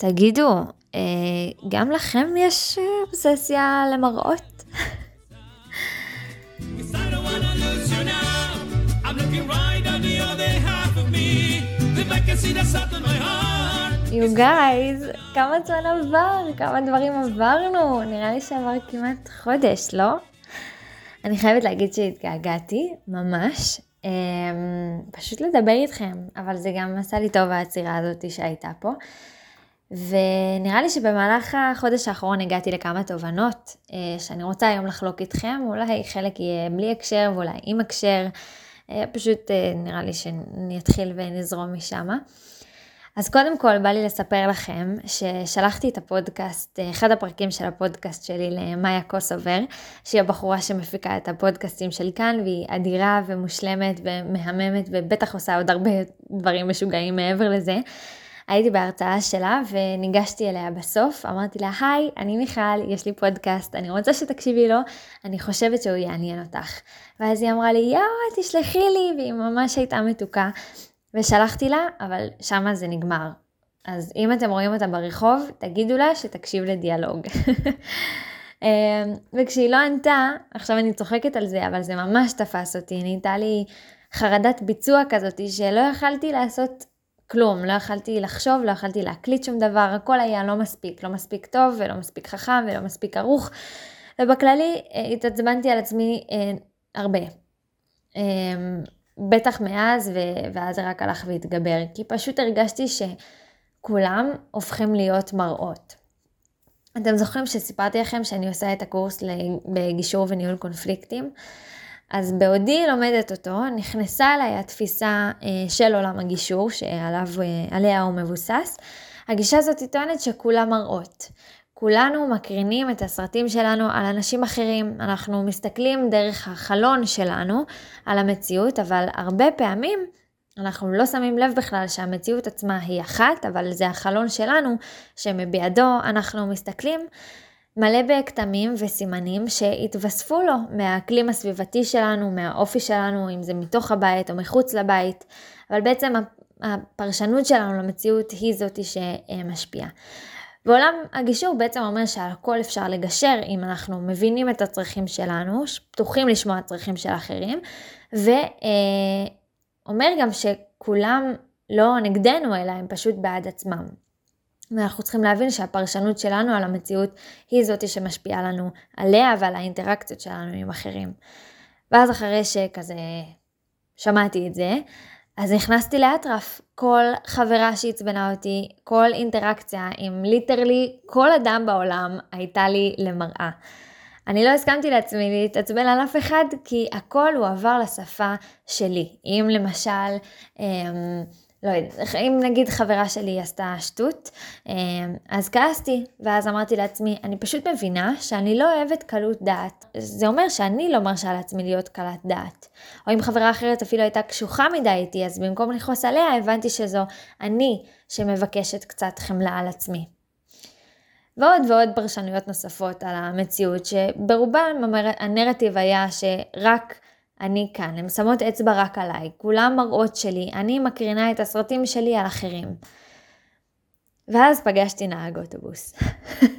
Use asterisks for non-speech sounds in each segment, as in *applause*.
תגידו, אה, גם לכם יש אובססיה למראות? You guys, כמה זמן עבר, כמה דברים עברנו, נראה לי שעבר כמעט חודש, לא? אני חייבת להגיד שהתגעגעתי, ממש. אמ, פשוט לדבר איתכם, אבל זה גם עשה לי טוב העצירה הזאת שהייתה פה. ונראה לי שבמהלך החודש האחרון הגעתי לכמה תובנות אה, שאני רוצה היום לחלוק איתכם, אולי חלק יהיה בלי הקשר ואולי עם הקשר, אה, פשוט אה, נראה לי שאני אתחיל ונזרום משם. אז קודם כל בא לי לספר לכם ששלחתי את הפודקאסט, אחד הפרקים של הפודקאסט שלי למאיה קוסובר, שהיא הבחורה שמפיקה את הפודקאסטים של כאן, והיא אדירה ומושלמת ומהממת ובטח עושה עוד הרבה דברים משוגעים מעבר לזה. הייתי בהרצאה שלה וניגשתי אליה בסוף, אמרתי לה, היי, אני מיכל, יש לי פודקאסט, אני רוצה שתקשיבי לו, אני חושבת שהוא יעניין אותך. ואז היא אמרה לי, יואו, תשלחי לי, והיא ממש הייתה מתוקה. ושלחתי לה, אבל שמה זה נגמר. אז אם אתם רואים אותה ברחוב, תגידו לה שתקשיב לדיאלוג. *laughs* אמ, וכשהיא לא ענתה, עכשיו אני צוחקת על זה, אבל זה ממש תפס אותי, נהייתה לי חרדת ביצוע כזאת, שלא יכלתי לעשות כלום, לא יכלתי לחשוב, לא יכלתי להקליט שום דבר, הכל היה לא מספיק, לא מספיק טוב ולא מספיק חכם ולא מספיק ערוך, ובכללי אה, התעצבנתי על עצמי אה, הרבה. אה, בטח מאז, ו- ואז זה רק הלך והתגבר, כי פשוט הרגשתי שכולם הופכים להיות מראות. אתם זוכרים שסיפרתי לכם שאני עושה את הקורס בגישור וניהול קונפליקטים? אז בעודי לומדת אותו, נכנסה אליי התפיסה אה, של עולם הגישור, שעליה אה, הוא מבוסס. הגישה הזאת טוענת שכולם מראות. כולנו מקרינים את הסרטים שלנו על אנשים אחרים, אנחנו מסתכלים דרך החלון שלנו על המציאות, אבל הרבה פעמים אנחנו לא שמים לב בכלל שהמציאות עצמה היא אחת, אבל זה החלון שלנו שמביעדו אנחנו מסתכלים. מלא בכתמים וסימנים שהתווספו לו מהאקלים הסביבתי שלנו, מהאופי שלנו, אם זה מתוך הבית או מחוץ לבית, אבל בעצם הפרשנות שלנו למציאות היא זאתי שמשפיעה. ועולם הגישור בעצם אומר שעל הכל אפשר לגשר אם אנחנו מבינים את הצרכים שלנו, פתוחים לשמוע צרכים של אחרים, ואומר גם שכולם לא נגדנו אלא הם פשוט בעד עצמם. ואנחנו צריכים להבין שהפרשנות שלנו על המציאות היא זאתי שמשפיעה לנו עליה ועל האינטראקציות שלנו עם אחרים. ואז אחרי שכזה שמעתי את זה, אז נכנסתי לאטרף. כל חברה שעצבנה אותי, כל אינטראקציה עם ליטרלי כל אדם בעולם הייתה לי למראה. אני לא הסכמתי לעצמי להתעצבן על אף אחד, כי הכל הועבר לשפה שלי. אם למשל, אמ, לא יודעת, אם נגיד חברה שלי עשתה שטות, אמ, אז כעסתי, ואז אמרתי לעצמי, אני פשוט מבינה שאני לא אוהבת קלות דעת. זה אומר שאני לא מרשה לעצמי להיות קלת דעת. או אם חברה אחרת אפילו הייתה קשוחה מדי איתי, אז במקום לכעוס עליה, הבנתי שזו אני שמבקשת קצת חמלה על עצמי. ועוד ועוד פרשנויות נוספות על המציאות, שברובם הנרטיב היה שרק אני כאן, הן שמות אצבע רק עליי, כולם מראות שלי, אני מקרינה את הסרטים שלי על אחרים. ואז פגשתי נהג אוטובוס.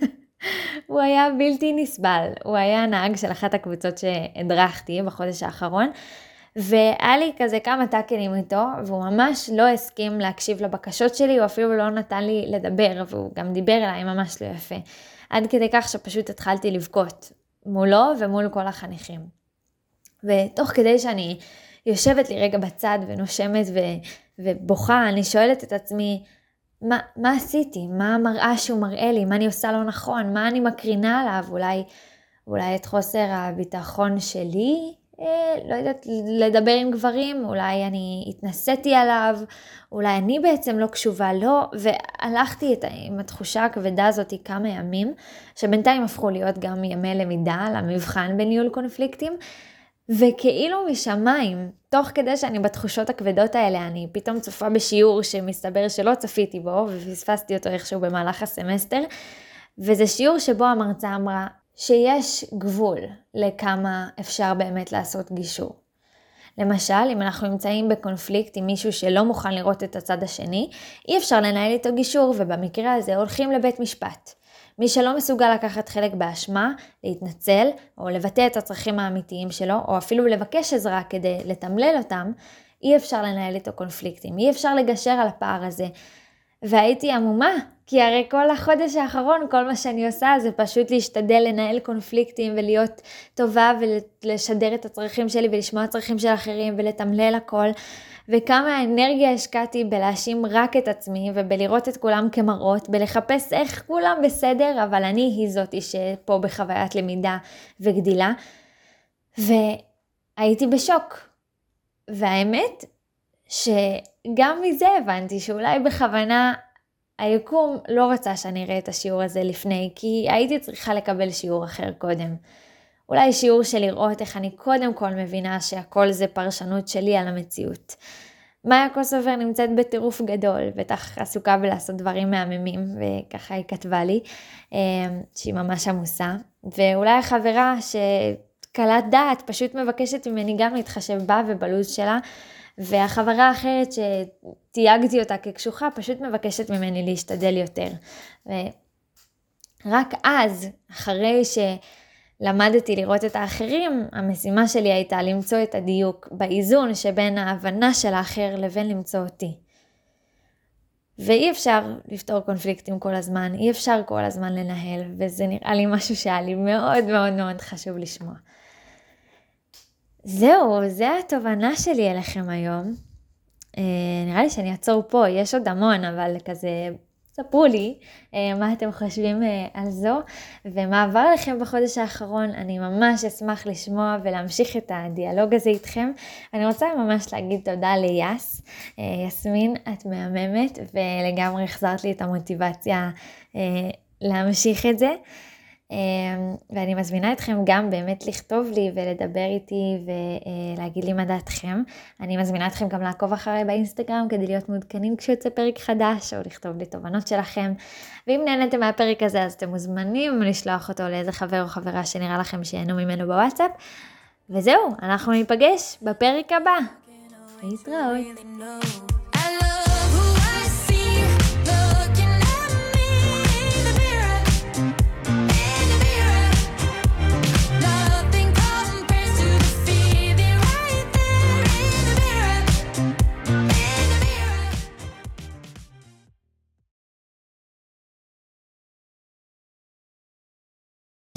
*laughs* הוא היה בלתי נסבל, הוא היה נהג של אחת הקבוצות שהדרכתי בחודש האחרון, והיה לי כזה כמה טאקלים איתו, והוא ממש לא הסכים להקשיב לבקשות שלי, הוא אפילו לא נתן לי לדבר, והוא גם דיבר אליי ממש לא יפה. עד כדי כך שפשוט התחלתי לבכות מולו ומול כל החניכים. ותוך כדי שאני יושבת לי רגע בצד ונושמת ו, ובוכה, אני שואלת את עצמי, מה, מה עשיתי? מה המראה שהוא מראה לי? מה אני עושה לא נכון? מה אני מקרינה עליו? אולי, אולי את חוסר הביטחון שלי? אה, לא יודעת, לדבר עם גברים? אולי אני התנסיתי עליו? אולי אני בעצם לא קשובה לו? לא, והלכתי את, עם התחושה הכבדה הזאת כמה ימים, שבינתיים הפכו להיות גם ימי למידה למבחן בניהול קונפליקטים. וכאילו משמיים, תוך כדי שאני בתחושות הכבדות האלה, אני פתאום צופה בשיעור שמסתבר שלא צפיתי בו, ופספסתי אותו איכשהו במהלך הסמסטר, וזה שיעור שבו המרצה אמרה שיש גבול לכמה אפשר באמת לעשות גישור. למשל, אם אנחנו נמצאים בקונפליקט עם מישהו שלא מוכן לראות את הצד השני, אי אפשר לנהל איתו גישור, ובמקרה הזה הולכים לבית משפט. מי שלא מסוגל לקחת חלק באשמה, להתנצל, או לבטא את הצרכים האמיתיים שלו, או אפילו לבקש עזרה כדי לתמלל אותם, אי אפשר לנהל איתו קונפליקטים, אי אפשר לגשר על הפער הזה. והייתי עמומה, כי הרי כל החודש האחרון, כל מה שאני עושה זה פשוט להשתדל לנהל קונפליקטים ולהיות טובה ולשדר את הצרכים שלי ולשמוע צרכים של אחרים ולתמלל הכל. וכמה אנרגיה השקעתי בלהאשים רק את עצמי ובלראות את כולם כמראות, בלחפש איך כולם בסדר, אבל אני היא זאתי שפה בחוויית למידה וגדילה. והייתי בשוק. והאמת שגם מזה הבנתי שאולי בכוונה היקום לא רצה שאני אראה את השיעור הזה לפני, כי הייתי צריכה לקבל שיעור אחר קודם. אולי שיעור של לראות איך אני קודם כל מבינה שהכל זה פרשנות שלי על המציאות. מאיה קוסובר נמצאת בטירוף גדול, בטח עסוקה בלעשות דברים מהממים, וככה היא כתבה לי, אמ, שהיא ממש עמוסה. ואולי החברה שקלת דעת פשוט מבקשת ממני גם להתחשב בה ובלו"ז שלה, והחברה האחרת שתייגתי אותה כקשוחה פשוט מבקשת ממני להשתדל יותר. ורק אז, אחרי שלמדתי לראות את האחרים, המשימה שלי הייתה למצוא את הדיוק באיזון שבין ההבנה של האחר לבין למצוא אותי. ואי אפשר לפתור קונפליקטים כל הזמן, אי אפשר כל הזמן לנהל, וזה נראה לי משהו שהיה לי מאוד מאוד מאוד חשוב לשמוע. זהו, זה התובנה שלי אליכם היום. אה, נראה לי שאני אעצור פה, יש עוד המון, אבל כזה, ספרו לי אה, מה אתם חושבים אה, על זו, ומה עבר לכם בחודש האחרון. אני ממש אשמח לשמוע ולהמשיך את הדיאלוג הזה איתכם. אני רוצה ממש להגיד תודה ליאס. יסמין, את מהממת, ולגמרי החזרת לי את המוטיבציה להמשיך את זה. אמ, ואני מזמינה אתכם גם באמת לכתוב לי ולדבר איתי ולהגיד לי מה דעתכם. אני מזמינה אתכם גם לעקוב אחריי באינסטגרם כדי להיות מעודכנים כשיוצא פרק חדש, או לכתוב לי תובנות שלכם. ואם נהנתם מהפרק הזה אז אתם מוזמנים לשלוח אותו לאיזה חבר או חברה שנראה לכם שיהנו ממנו בוואטסאפ. וזהו, אנחנו ניפגש בפרק הבא. להתראות.